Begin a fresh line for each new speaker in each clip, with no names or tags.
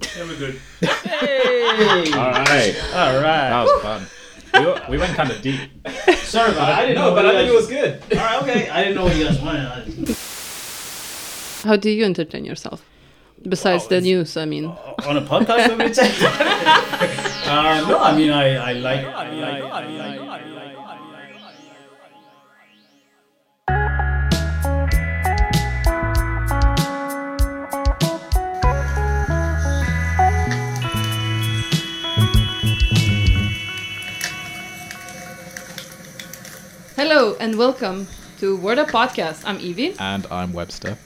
There we good.
Hey!
All right,
All right.
that was fun. We, we went kind of deep.
Sorry about it. I didn't
No,
know.
but I think it was good.
All right, okay. I didn't know what you guys wanted.
How do you entertain yourself? Besides
Oh,
the
it's-
news, I mean.
On a podcast, let me take uh, No, I mean, I, I like. I mean, I, I, I, I,
Hello and welcome to Word Up Podcast. I'm Evie,
And I'm Webster.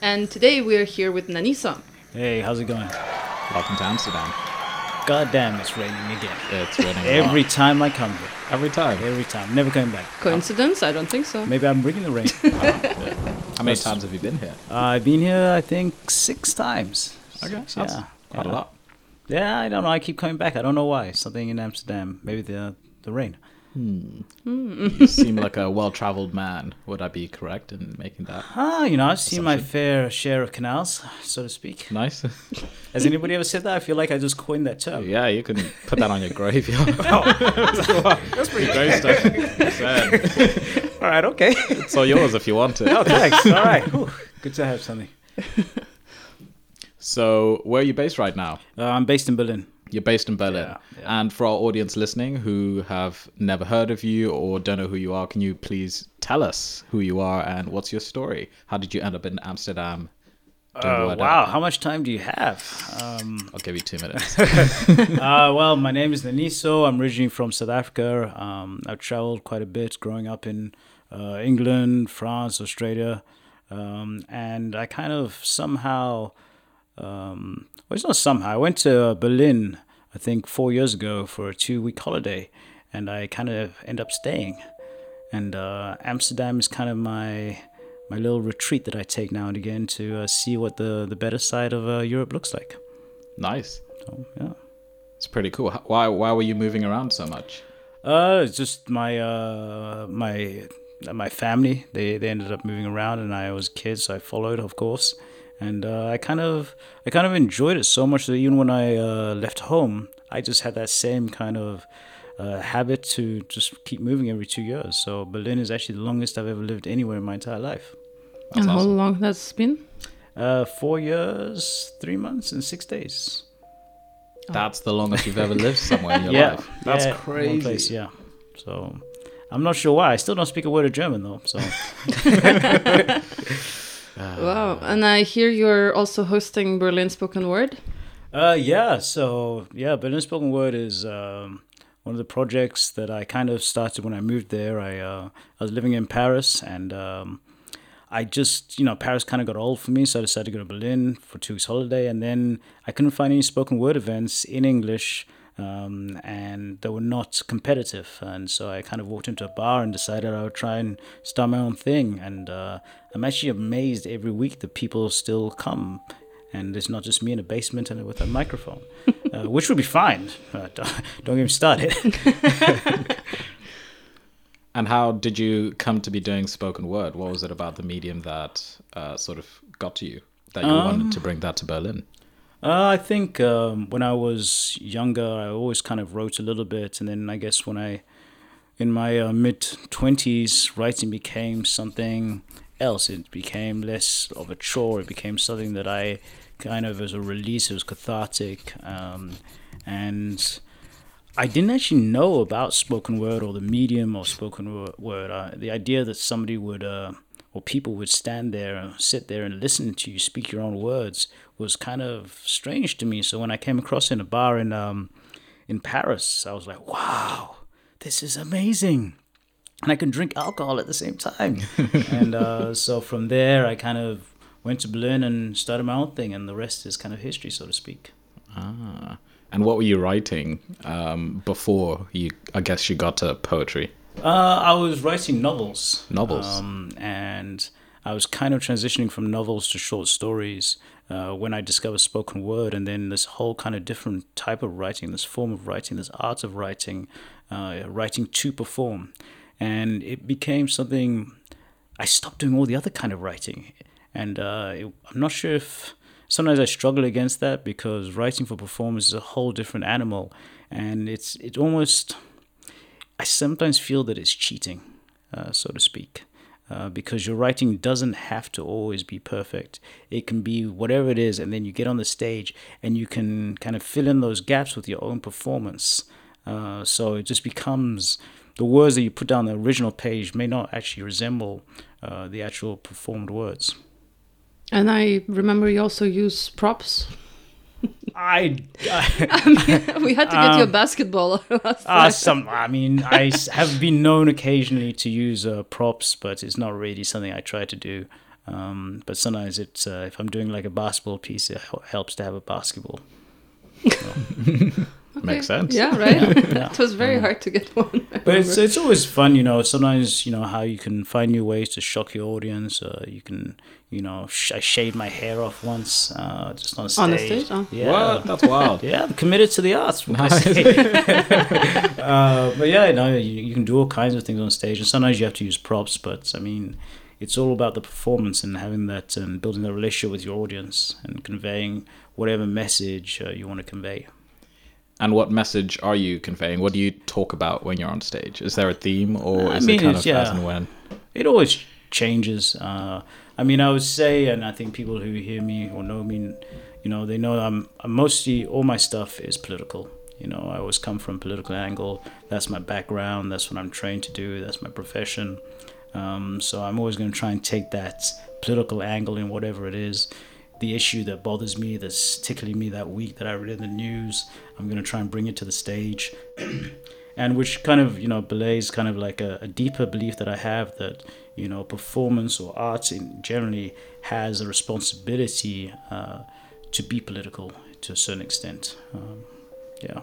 and today we're here with Nanisa.
Hey, how's it going?
Welcome to Amsterdam.
God damn, it's raining again.
It's raining a
Every
lot.
time I come here.
every time.
Every time. Never coming back.
Coincidence? I don't think so.
Maybe I'm bringing the rain.
How many times have you been here?
uh, I've been here, I think, six times.
Okay,
Six,
that's
yeah.
quite a lot.
Yeah, I don't know. I keep coming back. I don't know why. Something in Amsterdam. Maybe the the rain.
You seem like a well-traveled man. Would I be correct in making that
Ah, you know, I've seen my fair share of canals, so to speak.
nice?
Has anybody ever said that? I feel like I just coined that term.
yeah, you can put that on your grave. yeah. That's pretty great stuff. Said.
All right, okay.
It's all yours if you want it.
oh, thanks. All right. Whew. Good to have something.
So, where are you based right now?
Uh, I'm based in Berlin.
You're based in Berlin.
Yeah, yeah.
And for our audience listening who have never heard of you or don't know who you are, can you please tell us who you are and what's your story? How did you end up in Amsterdam?
Uh, wow,
Up?
how much time do you have? Um,
I'll give you two minutes.
uh, well, my name is Naniso. I'm originally from South Africa. Um, I've traveled quite a bit growing up in uh, England, France, Australia. Um, and I kind of somehow, um, well, it's not somehow, I went to Berlin, I think, four years ago for a two week holiday. And I kind of end up staying. And uh, Amsterdam is kind of my my little retreat that I take now and again to uh, see what the, the better side of uh, Europe looks like.
nice.
So, yeah.
It's pretty cool. Why why were you moving around so much?
Uh, it's just my uh my my family. They they ended up moving around, and I was a kid, so I followed, of course. And uh, I kind of I kind of enjoyed it so much that even when I uh, left home, I just had that same kind of uh, habit to just keep moving every two years. So Berlin is actually the longest I've ever lived anywhere in my entire life.
and how long that's been?
Uh, four years, three months, and six days.
That's the longest you've ever lived somewhere in your
yeah,
life. That's
yeah, one
crazy.
place, yeah. So I'm not sure why. I still don't speak a word of German though. So.
wow. And I hear you're also hosting Berlin Spoken Word.
Uh, yeah. So yeah, Berlin Spoken Word is um, one of the projects that I kind of started when I moved there. I uh, I was living in Paris, and um, I just you know Paris kind of got old for me, so I decided to go to Berlin for two weeks holiday, and then I couldn't find any spoken word events in English. Um, and they were not competitive, and so I kind of walked into a bar and decided I would try and start my own thing. And uh, I'm actually amazed every week that people still come and it's not just me in a basement and with a microphone, uh, which would be fine. Uh, don't, don't get me started.
And how did you come to be doing spoken word? What was it about the medium that uh, sort of got to you that you wanted to bring that to Berlin?
Uh, I think um, when I was younger, I always kind of wrote a little bit, and then I guess when I, in my uh, mid twenties, writing became something else. It became less of a chore. It became something that I kind of as a release. It was cathartic, um, and I didn't actually know about spoken word or the medium of spoken word. Uh, the idea that somebody would, uh, or people would stand there and sit there and listen to you speak your own words was kind of strange to me. So when I came across in a bar in um, in Paris, I was like, "Wow, this is amazing!" And I can drink alcohol at the same time. and uh, so from there, I kind of went to Berlin and started my own thing, and the rest is kind of history, so to speak.
Ah. And what were you writing um, before you, I guess, you got to poetry?
Uh, I was writing novels.
Novels.
Um, and I was kind of transitioning from novels to short stories uh, when I discovered spoken word, and then this whole kind of different type of writing, this form of writing, this art of writing, uh, writing to perform. And it became something I stopped doing all the other kind of writing. And uh, it, I'm not sure if sometimes I struggle against that because writing for performance is a whole different animal, and it's it almost I sometimes feel that it's cheating, uh, so to speak. Uh, because your writing doesn't have to always be perfect. It can be whatever it is, and then you get on the stage and you can kind of fill in those gaps with your own performance. Uh, so it just becomes the words that you put down the original page may not actually resemble uh, the actual performed words.
And I remember you also use props.
I, I
we had to get you a basketball.
uh, some. I mean, I have been known occasionally to use uh, props, but it's not really something I try to do. Um, but sometimes it's uh, if I'm doing like a basketball piece, it helps to have a basketball.
Makes sense.
Yeah, right.
Yeah.
it was very hard to get one.
But it's it's always fun, you know. Sometimes you know how you can find new ways to shock your audience. Uh, you can, you know, sh- I shaved my hair off once, uh, just on stage.
On the stage, oh.
Yeah.
What? That's wild.
Yeah, I'm committed to the arts. what can I say? uh, but yeah, no, you, you can do all kinds of things on stage, and sometimes you have to use props. But I mean, it's all about the performance and having that and building that relationship with your audience and conveying whatever message uh, you want to convey.
And what message are you conveying? What do you talk about when you're on stage? Is there a theme, or
I
is
mean,
it kind of as and when?
It always changes. Uh, I mean, I would say, and I think people who hear me or know me, you know, they know I'm, I'm mostly all my stuff is political. You know, I always come from a political angle. That's my background. That's what I'm trained to do. That's my profession. Um, so I'm always going to try and take that political angle in whatever it is. The issue that bothers me, that's tickling me that week that I read in the news, I'm going to try and bring it to the stage. and which kind of, you know, belays kind of like a, a deeper belief that I have that, you know, performance or art in generally has a responsibility uh, to be political to a certain extent. Um, yeah.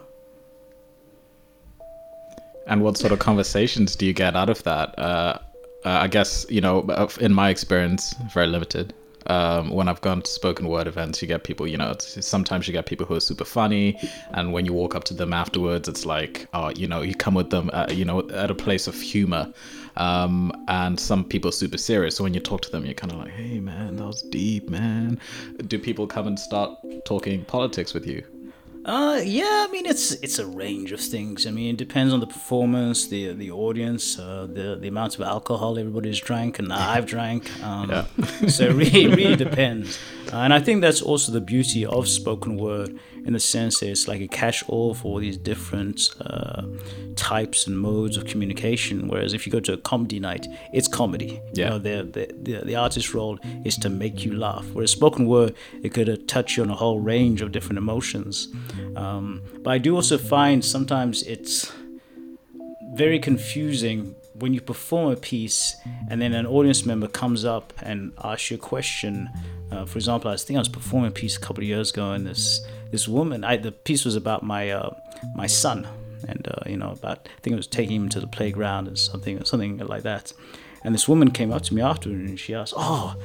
And what sort of conversations do you get out of that? Uh, uh, I guess you know, uh, in my experience, very limited. Um, when I've gone to spoken word events, you get people. You know, sometimes you get people who are super funny, and when you walk up to them afterwards, it's like, oh, you know, you come with them, uh, you know, at a place of humor. Um, and some people are super serious. So when you talk to them, you're kind of like, hey, man, that was deep, man. Do people come and start talking politics with you?
Uh, yeah, I mean it's it's a range of things. I mean it depends on the performance, the the audience, uh, the the amount of alcohol everybody's drank and I've drank. Um,
Yeah.
so it really really depends. Uh, and I think that's also the beauty of spoken word in the sense that it's like a catch-all for all these different uh, types and modes of communication. Whereas if you go to a comedy night, it's comedy.
Yeah.
You know, the, the, the, artist's role is to make you laugh. Whereas spoken word, it could uh, touch you on a whole range of different emotions. Um, but I do also find sometimes it's very confusing when you perform a piece and then an audience member comes up and asks you a question. Uh, for example, I was think I was performing a piece a couple of years ago, and this this woman, I, the piece was about my uh, my son, and uh, you know about I think it was taking him to the playground and something something like that. And this woman came up to me afterward and she asked, "Oh,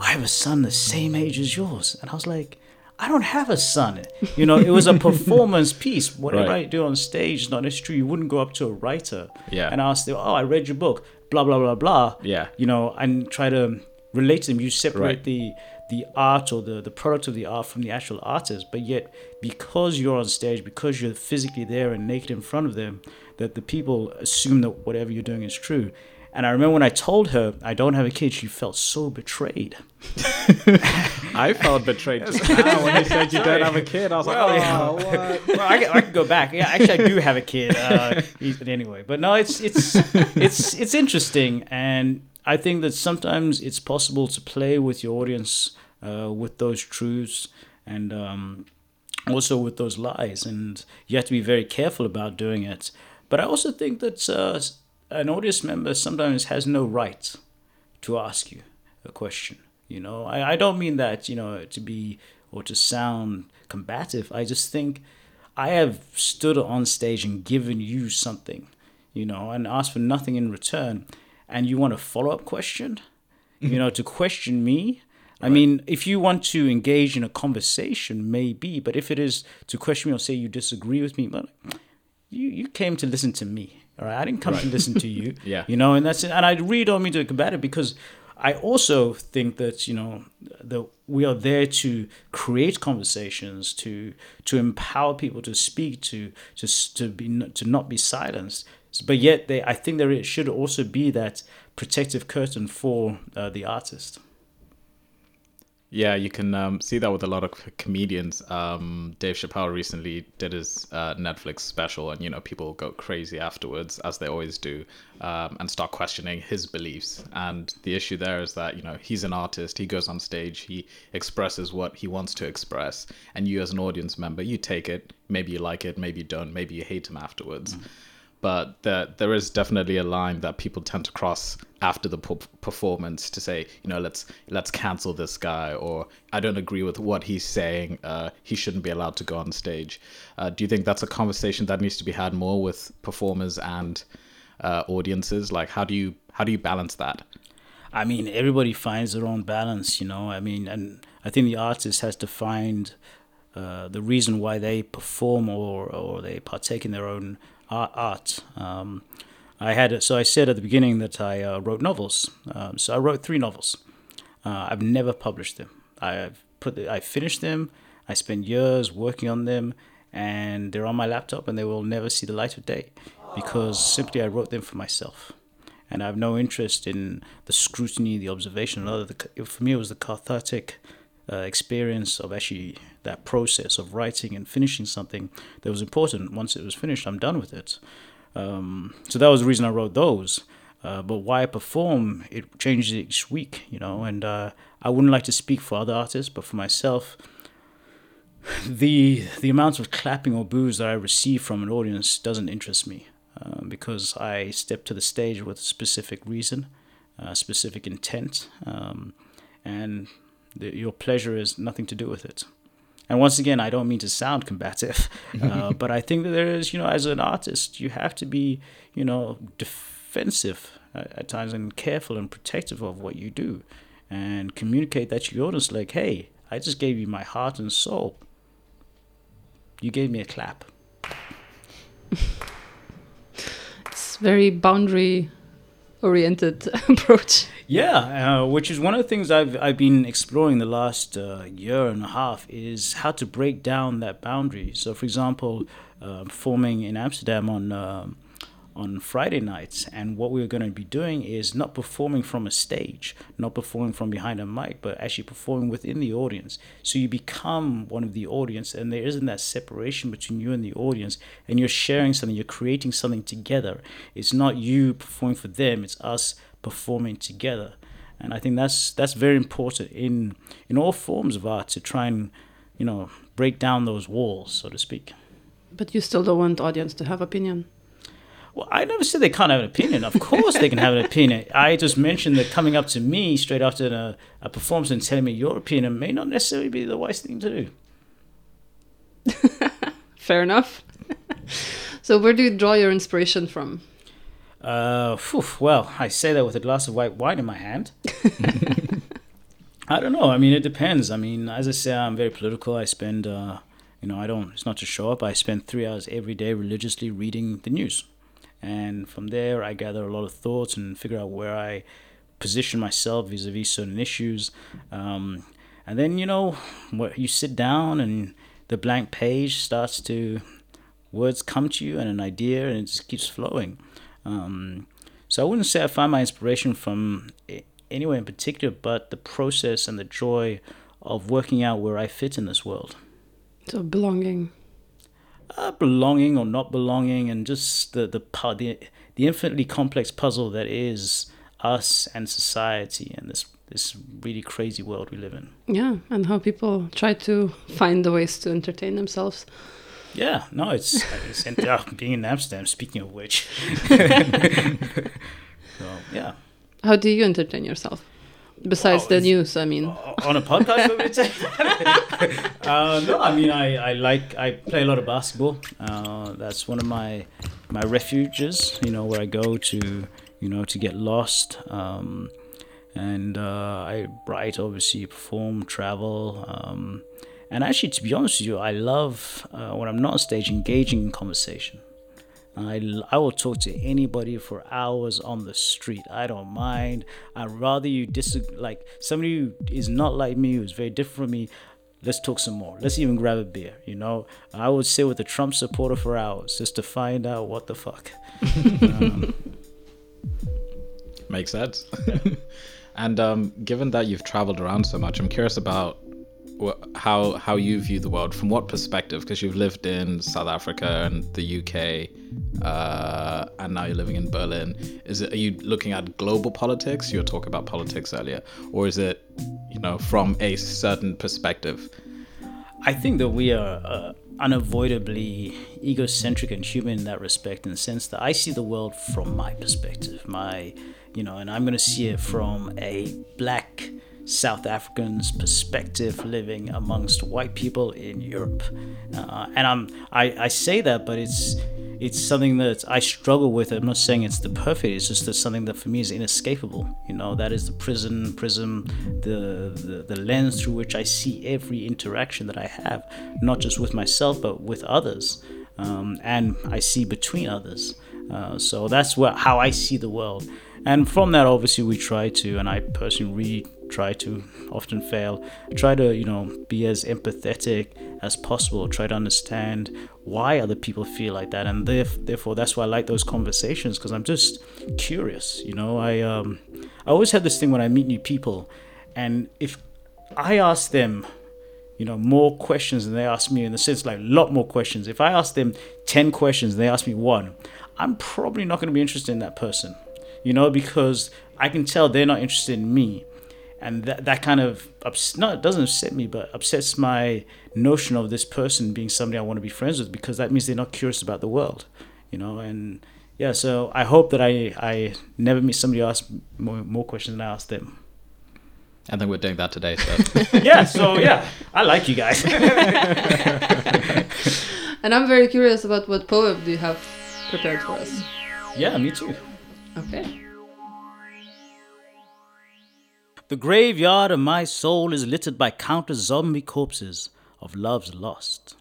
I have a son the same age as yours," and I was like. I don't have a son. You know, it was a performance piece. Whatever
Right.
I do on stage is not true. You wouldn't go up to a writer
Yeah.
and ask them, "Oh, I read your book." Blah blah blah blah.
Yeah.
You know, and try to relate to them. You separate
Right.
the the art or the the product of the art from the actual artist, but yet because you're on stage, because you're physically there and naked in front of them, that the people assume that whatever you're doing is true. And I remember when I told her I don't have a kid, she felt so betrayed.
I felt betrayed just now when you said you don't have a kid. I was
Well,
like,
yeah.
oh, what?
well, I, can- I can go back. Yeah, actually, I do have a kid. Uh, but anyway, but no, it's it's it's it's interesting, and I think that sometimes it's possible to play with your audience uh, with those truths and um, also with those lies, and you have to be very careful about doing it. But I also think that uh, an audience member sometimes has no right to ask you a question. You know, I, I don't mean that, you know, to be or to sound combative. I just think I have stood on stage and given you something, you know, and asked for nothing in return. And you want a follow up question, you mm-hmm. know, to question me. I mean, if you want to engage in a conversation, maybe, but if it is to question me or say you disagree with me, but you, you came to listen to me. All right. I didn't come to listen to you.
Yeah.
You know, and that's it. And I really don't mean to combat it because I also think that you know that we are there to create conversations, to to empower people to speak, to to to be to not be silenced. But yet, they I think there should also be that protective curtain for uh, the artist.
Yeah, you can um, see that with a lot of comedians. Um, Dave Chappelle recently did his uh, Netflix special, and you know people go crazy afterwards, as they always do, um, and start questioning his beliefs. And the issue there is that you know he's an artist. He goes on stage, he expresses what he wants to express, and you as an audience member, you take it. Maybe you like it, maybe you don't, maybe you hate him afterwards. Mm but there, there is definitely a line that people tend to cross after the performance to say, you know, let's let's cancel this guy, or I don't agree with what he's saying. Uh, he shouldn't be allowed to go on stage. Uh, do you think that's a conversation that needs to be had more with performers and uh, audiences? Like, how do you how do you balance that?
I mean, everybody finds their own balance, you know. I mean, and I think the artist has to find uh, the reason why they perform or or they partake in their own art. Um, I had so I said at the beginning that I uh, wrote novels. Um, so I wrote three novels. Uh, I've never published them. I've put the, I finished them. I spent years working on them, and they're on my laptop, and they will never see the light of day because simply I wrote them for myself, and I have no interest in the scrutiny, the observation. Other for me, it was the cathartic uh, experience of actually that process of writing and finishing something that was important. Once it was finished, I'm done with it. Um, so that was the reason I wrote those. Uh, but why I perform, it changes each week, you know. And uh, I wouldn't like to speak for other artists, but for myself, the the amount of clapping or boos that I receive from an audience doesn't interest me uh, because I step to the stage with a specific reason, a specific intent, um, and the, your pleasure is nothing to do with it. And once again, I don't mean to sound combative, uh, but I think that there is, you know, as an artist, you have to be, you know, defensive at, at times and careful and protective of what you do and communicate that to your audience like, hey, I just gave you my heart and soul. You gave me a clap.
it's very boundary oriented approach.
Yeah, uh, which is one of the things I've I've been exploring the last uh, year and a half is how to break down that boundary. So, for example, uh, performing in Amsterdam on um, on Friday nights. And what we're going to be doing is not performing from a stage, not performing from behind a mic, but actually performing within the audience. So you become one of the audience, and there isn't that separation between you and the audience, and you're sharing something, you're creating something together. It's not you performing for them, it's us performing together. And I think that's that's very important in in all forms of art to try and you know break down those walls, so to speak.
But you still don't want audience to have opinion.
Well, I never said they can't have an opinion. Of course, they can have an opinion. I just mentioned that coming up to me straight after a, a performance and telling me your opinion may not necessarily be the wise thing to
do. Fair enough. so, where do you draw your inspiration from?
Uh, whew, well, I say that with a glass of white wine in my hand. I don't know. I mean, it depends. I mean, as I say, I'm very political. I spend, uh, you know, I don't. It's not to show up. I spend three hours every day religiously reading the news and from there I gather a lot of thoughts and figure out where I position myself vis-a-vis certain issues. Um, and then you know, what you sit down and the blank page starts to words come to you and an idea and it just keeps flowing. Um, so I wouldn't say I find my inspiration from anywhere in particular, but the process and the joy of working out where I fit in this world.
So belonging
uh, belonging or not belonging, and just the the the the infinitely complex puzzle that is us and society and this this really crazy world we live in.
Yeah, and how people try to find the ways to entertain themselves.
Yeah, no, it's, it's uh, being in Amsterdam. Speaking of which, so yeah.
How do you entertain yourself? Besides the news, I mean.
On a podcast, uh, no, I mean, I, I like, I play a lot of basketball. Uh, that's one of my my refuges, you know, where I go to, you know, to get lost. Um, and uh, I write, obviously, perform, travel. Um, and actually, to be honest with you, I love uh, when I'm not on stage engaging in conversation. I, I will talk to anybody for hours on the street. I don't mind. I'd rather you dis like somebody who is not like me, who's very different from me. Let's talk some more. Let's even grab a beer. You know, I would sit with a Trump supporter for hours just to find out what the fuck. um,
Makes sense. and um, given that you've traveled around so much, I'm curious about how how you view the world from what perspective? Because you've lived in South Africa and the UK uh, and now you're living in Berlin. Is it are you looking at global politics? You were talking about politics earlier. Or is it you know from a certain perspective?
I think that we are uh, unavoidably egocentric and human in that respect, in the sense that I see the world from my perspective, my, you know, and I'm going to see it from a black South African's perspective living amongst white people in Europe. Uh, and I'm, I, I say that, but it's, it's something that I struggle with. I'm not saying it's the perfect. It's just that something that for me is inescapable. You know, that is the prison prism, the, the the lens through which I see every interaction that I have, not just with myself but with others, um, and I see between others. Uh, so that's what how I see the world. And from that, obviously, we try to, and I personally really try to, often fail, try to, you know, be as empathetic as possible, try to understand why other people feel like that. And therefore, that's why I like those conversations because I'm just curious, you know. I, um, I always have this thing when I meet new people, and if I ask them, you know, more questions than they ask me, in the sense like a lot more questions, if I ask them 10 questions and they ask me one, I'm probably not going to be interested in that person you know, because I can tell they're not interested in me. And that, that kind of, ups- not, it doesn't upset me, but upsets my notion of this person being somebody I want to be friends with because that means they're not curious about the world, you know, and yeah, so I hope that I, I never meet somebody who asks more, more questions than I ask them.
I think we're doing that today. So.
yeah, so yeah, I like you guys.
and I'm very curious about what poem do you have prepared for us?
Yeah, me too.
Okay.
The graveyard of my soul is littered by countless zombie corpses of loves lost.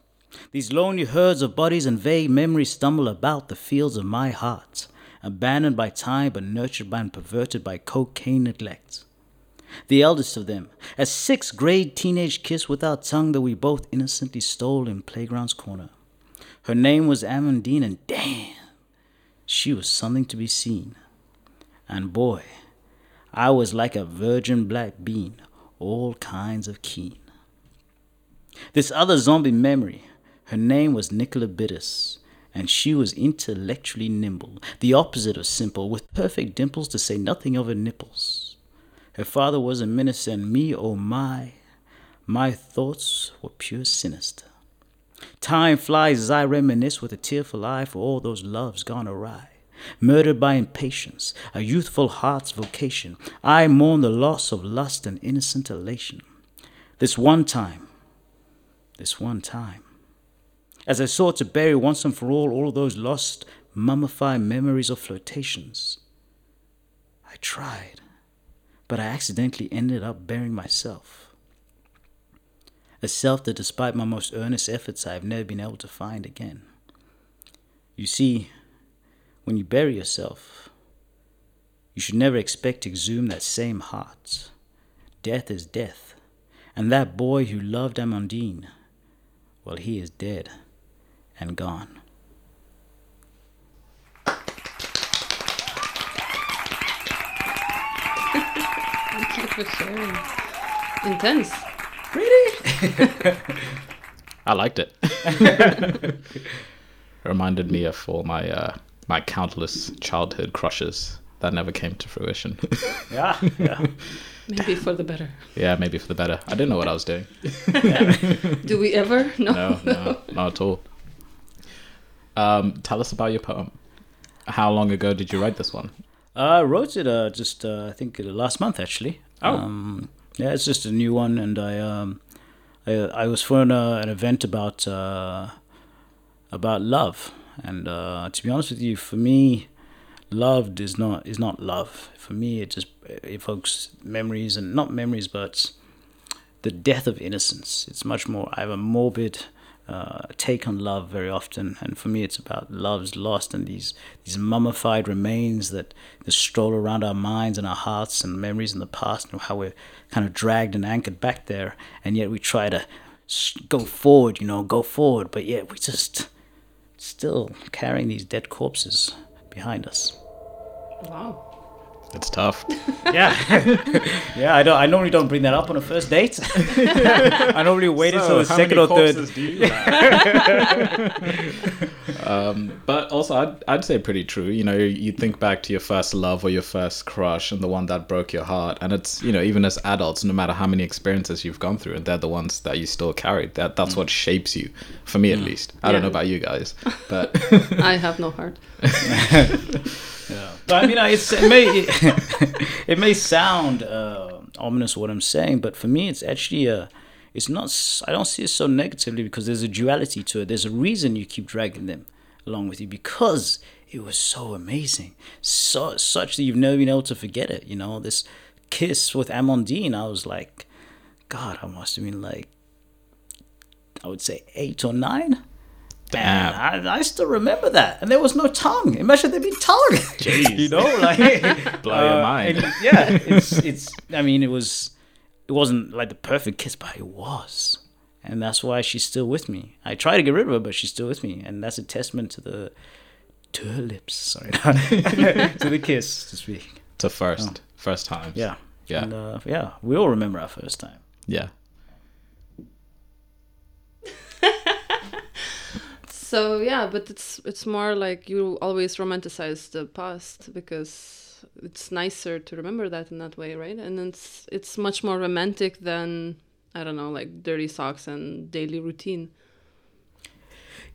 These lonely herds of bodies and vague memories stumble about the fields of my heart, abandoned by time but nurtured by and perverted by cocaine neglect. The eldest of them, a sixth grade teenage kiss without tongue that we both innocently stole in playground's corner. Her name was Amandine, and damn, she was something to be seen. And boy, I was like a virgin black bean, all kinds of keen. This other zombie memory, her name was Nicola Bittis, and she was intellectually nimble, the opposite of simple, with perfect dimples to say nothing of her nipples. Her father was a minister, and me, oh my, my thoughts were pure sinister. Time flies as I reminisce with a tearful eye for all those loves gone awry murdered by impatience, a youthful heart's vocation. I mourn the loss of lust and innocent elation. This one time, this one time, as I sought to bury once and for all all those lost, mummified memories of flirtations, I tried, but I accidentally ended up burying myself. A self that, despite my most earnest efforts, I have never been able to find again. You see, when you bury yourself, you should never expect to exhume that same heart. Death is death, and that boy who loved Amandine, well, he is dead and gone.
Thank you for sharing. Intense.
Really?
I liked it. Reminded me of all my uh, my countless childhood crushes that never came to fruition.
yeah, yeah.
Maybe for the better.
Yeah, maybe for the better. I didn't know what I was doing.
Do we ever? No.
No, no, not at all. Um, tell us about your poem. How long ago did you write this one?
I wrote it uh, just uh, I think uh, last month actually.
Oh.
Um, yeah, it's just a new one, and I um, I, I was for an, uh, an event about uh, about love, and uh, to be honest with you, for me, loved is not is not love. For me, it just evokes memories and not memories, but the death of innocence. It's much more. I have a morbid uh, take on love very often, and for me, it's about love's lost and these these mummified remains that, that stroll around our minds and our hearts and memories in the past, and how we're kind of dragged and anchored back there, and yet we try to go forward, you know, go forward, but yet we just still carrying these dead corpses behind us.
Wow.
It's tough.
Yeah, yeah. I don't. I normally don't bring that up on a first date. I normally wait until the second or third.
um, but also, I'd, I'd say pretty true. You know, you think back to your first love or your first crush and the one that broke your heart. And it's, you know, even as adults, no matter how many experiences you've gone through, and they're the ones that you still carry. That That's what shapes you, for me at least. I don't know about you guys, but
I have no heart.
Yeah. But I mean, it may it, may sound uh, ominous what I'm saying, but for me, it's actually uh, it's not. I don't see it so negatively because there's a duality to it. There's a reason you keep dragging them along with you because it was so amazing, so such that you've never been able to forget it. You know, this kiss with Amandine, I was like, God, I must have been like, I would say eight or nine. Man, I, I still remember that, and there was no tongue. Imagine there'd be tongue.
Jeez.
you know, like
Blow your
uh,
mind.
and yeah, it's it's. I mean, it was, it wasn't like the perfect kiss, but it was, and that's why she's still with me. I try to get rid of her, but she's still with me, and that's a testament to the, to her lips. Sorry, to the kiss, to speak.
to first, first times.
Yeah,
Yeah.
and, uh, yeah. We all remember our first time.
Yeah.
So yeah, but it's it's more like you always romanticize the past because it's nicer to remember that in that way, right? And it's it's much more romantic than I don't know, like dirty socks and daily routine.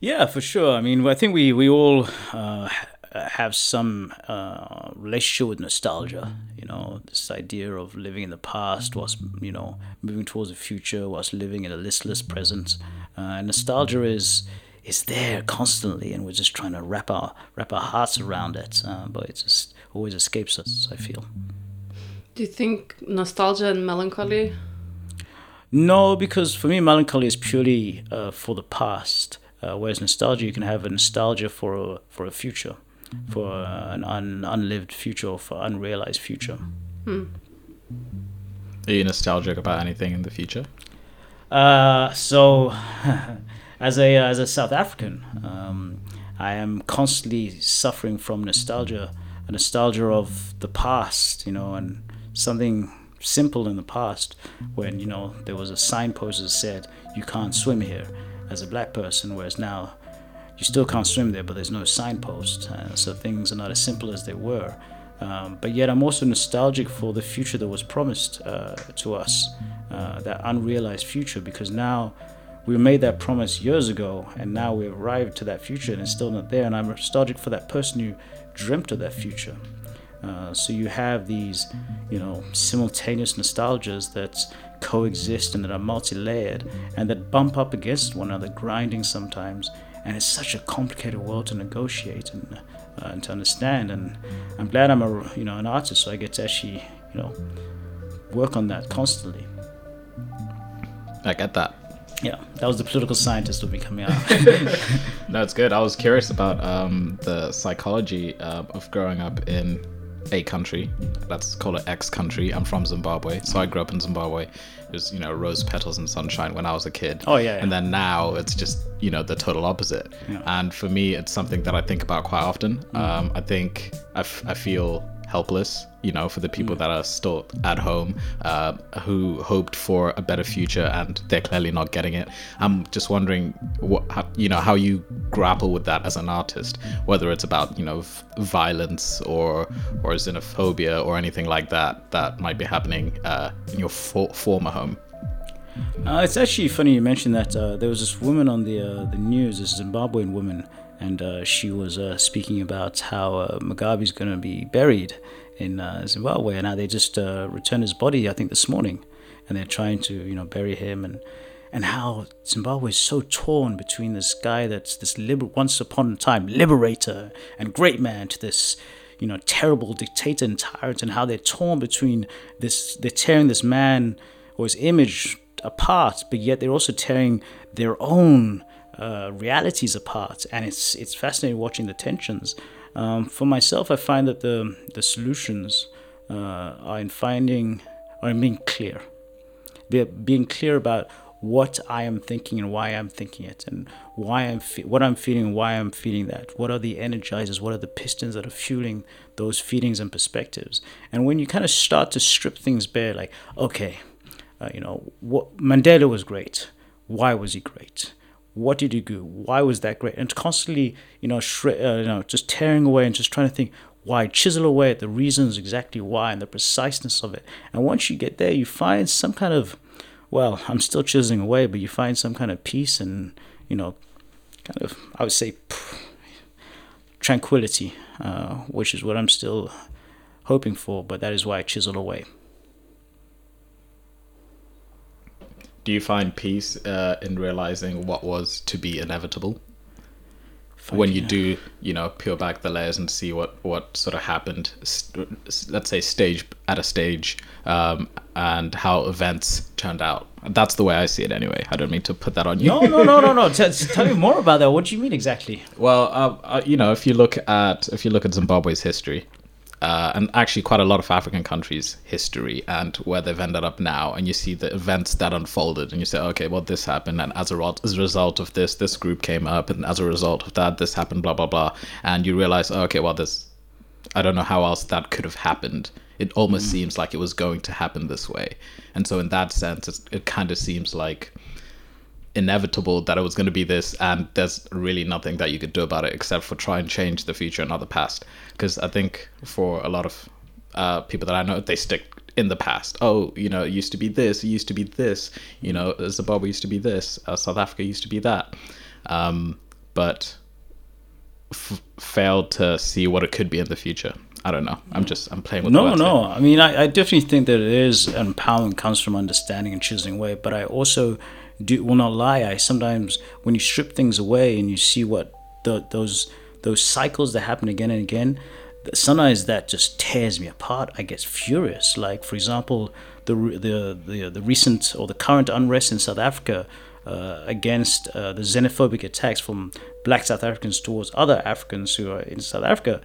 Yeah, for sure. I mean, I think we we all uh, have some uh, relationship with nostalgia. You know, this idea of living in the past whilst you know moving towards the future, whilst living in a listless present. Uh, nostalgia is is there constantly, and we're just trying to wrap our wrap our hearts around it. Uh, but it just always escapes us. I feel.
Do you think nostalgia and melancholy?
No, because for me, melancholy is purely uh, for the past, uh, whereas nostalgia, you can have a nostalgia for a, for a future, for uh, an un, unlived future, or for unrealized future.
Are you nostalgic about anything in the future?
Uh, so, as a as a South African, um, I am constantly suffering from nostalgia, a nostalgia of the past, you know, and something simple in the past when you know there was a signpost that said you can't swim here as a black person, whereas now you still can't swim there, but there's no signpost, uh, so things are not as simple as they were. Um, but yet, I'm also nostalgic for the future that was promised uh, to us, uh, that unrealized future, because now we made that promise years ago, and now we've arrived to that future, and it's still not there. And I'm nostalgic for that person who dreamt of that future. Uh, so you have these, you know, simultaneous nostalgias that coexist and that are multi-layered and that bump up against one another, grinding sometimes. And it's such a complicated world to negotiate and, uh, and to understand. And I'm glad I'm a, you know, an artist, so I get to actually, you know, work on that constantly.
I get that.
Yeah, that was the political scientist of me coming out.
No, it's good. I was curious about um, the psychology uh, of growing up in a country. Let's call it X country. I'm from Zimbabwe, so I grew up in Zimbabwe. It was, you know, rose petals and sunshine when I was a kid.
Oh, yeah, yeah.
And then now it's just, you know, the total opposite.
Yeah.
And for me, it's something that I think about quite often. Um, I think I, f- I feel helpless, you know, for the people that are still at home, uh, who hoped for a better future and they're clearly not getting it. I'm just wondering, what, how, you know, how you grapple with that as an artist, whether it's about, you know, v- violence or or xenophobia or anything like that that might be happening uh, in your for- former home.
Uh, it's actually funny you mentioned that. Uh, there was this woman on the uh, the news, this Zimbabwean woman, and uh, she was uh, speaking about how uh, Mugabe's going to be buried in uh, Zimbabwe, and how they just uh, returned his body, I think, this morning, and they're trying to, you know, bury him, and and how Zimbabwe is so torn between this guy that's this liber- once upon a time liberator and great man to this you know terrible dictator and tyrant. And how they're torn between this they're tearing this man or his image apart but yet they're also tearing their own uh, realities apart, and it's it's fascinating watching the tensions. Um, for myself, I find that the the solutions uh, are in finding or in being clear, Be, being clear about what I am thinking and why I'm thinking it, and why I'm fe- what I'm feeling why I'm feeling that. What are the energizers? What are the pistons that are fueling those feelings and perspectives? And when you kind of start to strip things bare, like okay, uh, you know, what Mandela was great. Why was he great? What did he do? Why was that great? And constantly, you know, shred, uh, you know, just tearing away and just trying to think why, chisel away at the reasons exactly why and the preciseness of it. And once you get there, you find some kind of, well, I'm still chiseling away, but you find some kind of peace and, you know, kind of, I would say, tranquility, uh, which is what I'm still hoping for. But that is why I chisel away.
Do you find peace uh, in realizing what was to be inevitable? when you do, you know, peel back the layers and see what what sort of happened, st- let's say stage at a stage, um, and how events turned out. That's the way I see it, anyway. I don't mean to put that on you.
No, no, no, no, no. T- tell me more about that. What do you mean exactly?
Well, uh, uh, you know, if you look at if you look at Zimbabwe's history, uh, and actually quite a lot of African countries' history and where they've ended up now, and you see the events that unfolded, and you say, okay, well, this happened, and as a, result, as a result of this, this group came up, and as a result of that, this happened, blah blah blah, and you realize, oh, okay, well, this, I don't know how else that could have happened. It almost mm. seems like it was going to happen this way, and so in that sense, it kind of seems like inevitable that it was going to be this and there's really nothing that you could do about it except for try and change the future and not the past because i think for a lot of uh, people that i know they stick in the past oh you know it used to be this it used to be this you know zimbabwe used to be this uh, south africa used to be that um, but f- failed to see what it could be in the future I don't know. I'm just I'm playing with.
No, no. Here. I mean, I, I definitely think that it is empowerment comes from understanding and choosing way. But I also do will not lie. I sometimes when you strip things away and you see what the, those those cycles that happen again and again, sometimes that just tears me apart. I get furious. Like for example, the the the, the recent or the current unrest in South Africa. Uh, against uh, the xenophobic attacks from black South Africans towards other Africans who are in South Africa,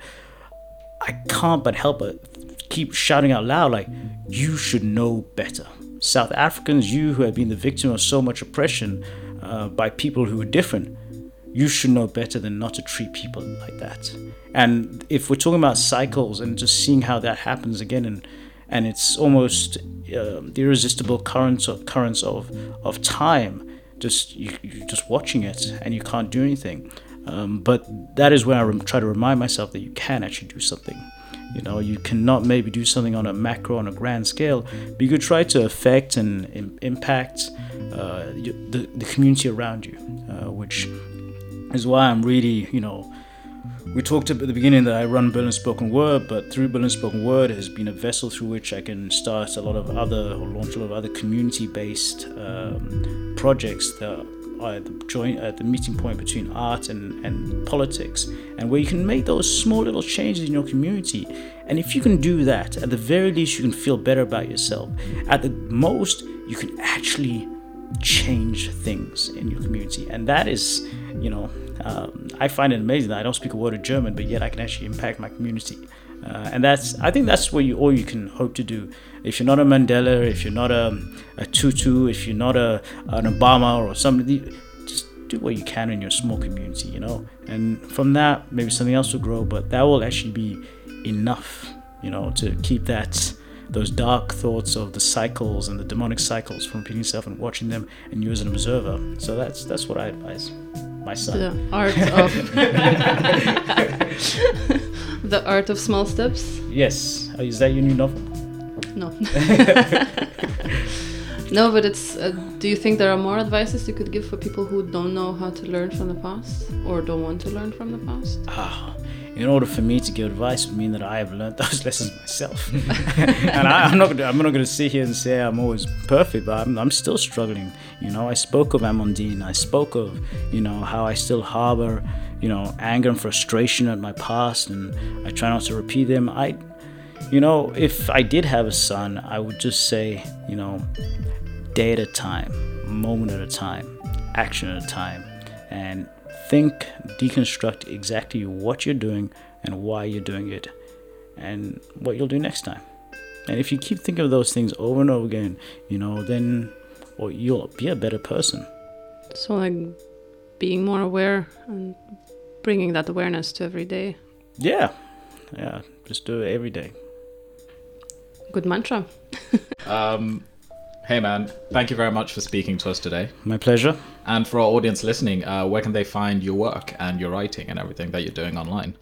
I can't but help but keep shouting out loud, like, you should know better. South Africans, you who have been the victim of so much oppression uh, by people who are different, you should know better than not to treat people like that. And if we're talking about cycles and just seeing how that happens again, and and it's almost uh, the irresistible currents of currents of of time, just you, you're just watching it and you can't do anything. Um, but that is where I try to remind myself that you can actually do something. You know, you cannot maybe do something on a macro, on a grand scale, but you could try to affect and Im- impact uh, the, the community around you, uh, which is why I'm really, you know, we talked at the beginning that I run Berlin Spoken Word, but through Berlin Spoken Word has been a vessel through which I can start a lot of other or launch a lot of other community-based um, projects that at the joint at the meeting point between art and, and politics and where you can make those small little changes in your community. And if you can do that at the very least you can feel better about yourself. At the most you can actually change things in your community. And that is you know um, i find it amazing that i don't speak a word of german but yet i can actually impact my community. Uh, and that's I think that's where you all you can hope to do. If you're not a Mandela, if you're not a, a Tutu, if you're not a an Obama or somebody, just do what you can in your small community, you know. And from that, maybe something else will grow. But that will actually be enough, you know, to keep that those dark thoughts of the cycles and the demonic cycles from repeating yourself and watching them and you as an observer. So that's that's what I advise my son.
The art of The Art of Small Steps?
Yes. Is that your new novel?
No. no, but it's. Uh, do you think there are more advices you could give for people who don't know how to learn from the past or don't want to learn from the past?
Ah, in order for me to give advice would mean that I have learned those lessons myself. and I, am not gonna, I'm not going to sit here and say I'm always perfect, but I'm, I'm still struggling. You know, I spoke of Amandine. I spoke of, you know, how I still harbor, you know, anger and frustration at my past, and I try not to repeat them. I, you know, if I did have a son, I would just say, you know, day at a time, moment at a time, action at a time and think, deconstruct exactly what you're doing and why you're doing it and what you'll do next time. And if you keep thinking of those things over and over again, you know, then or you'll be a better person.
So like being more aware and bringing that awareness to every day.
Yeah. Yeah. Just do it every day.
Good mantra.
Um, hey man, thank you very much for speaking to us today.
My pleasure.
And for our audience listening, uh, where can they find your work and your writing and everything that you're doing online?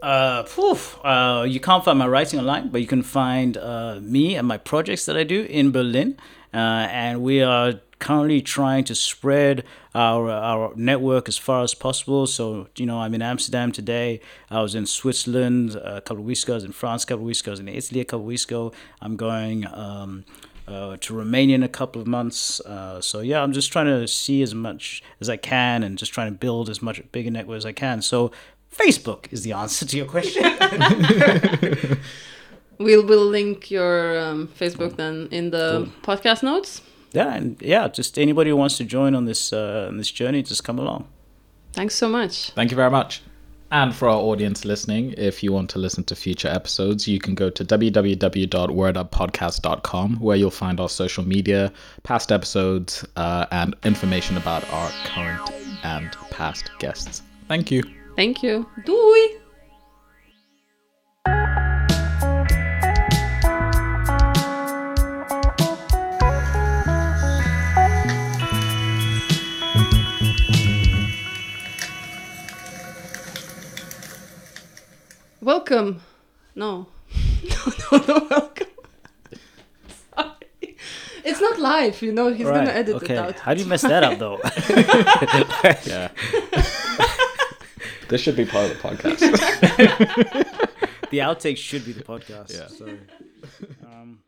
Uh, poof, uh, you can't find my writing online, but you can find uh, me and my projects that I do in Berlin. Uh, and we are currently trying to spread our our network as far as possible. So you know, I'm in Amsterdam today. I was in Switzerland a couple of weeks ago. I was in France a couple of weeks ago. I was in Italy a couple of weeks ago. I'm going. Um, uh, to Romania in a couple of months. Uh, so yeah, I'm just trying to see as much as I can and just trying to build as much bigger network as I can. So Facebook is the answer to your question.
We'll we'll link your um, Facebook then in the podcast notes.
Yeah, and yeah, just anybody who wants to join on this uh, on this journey, just come along.
Thanks so much.
Thank you very much. And for our audience listening, if you want to listen to future episodes, you can go to www.worduppodcast.com where you'll find our social media, past episodes, uh, and information about our current and past guests. Thank you.
Thank you. Doei! Welcome. No. no, no, no, welcome. Sorry. It's not live, you know, he's gonna edit
okay.
it out.
How do you mess that up though?
Yeah. this should be part of the podcast.
the outtakes should be the podcast.
Yeah.
So, um,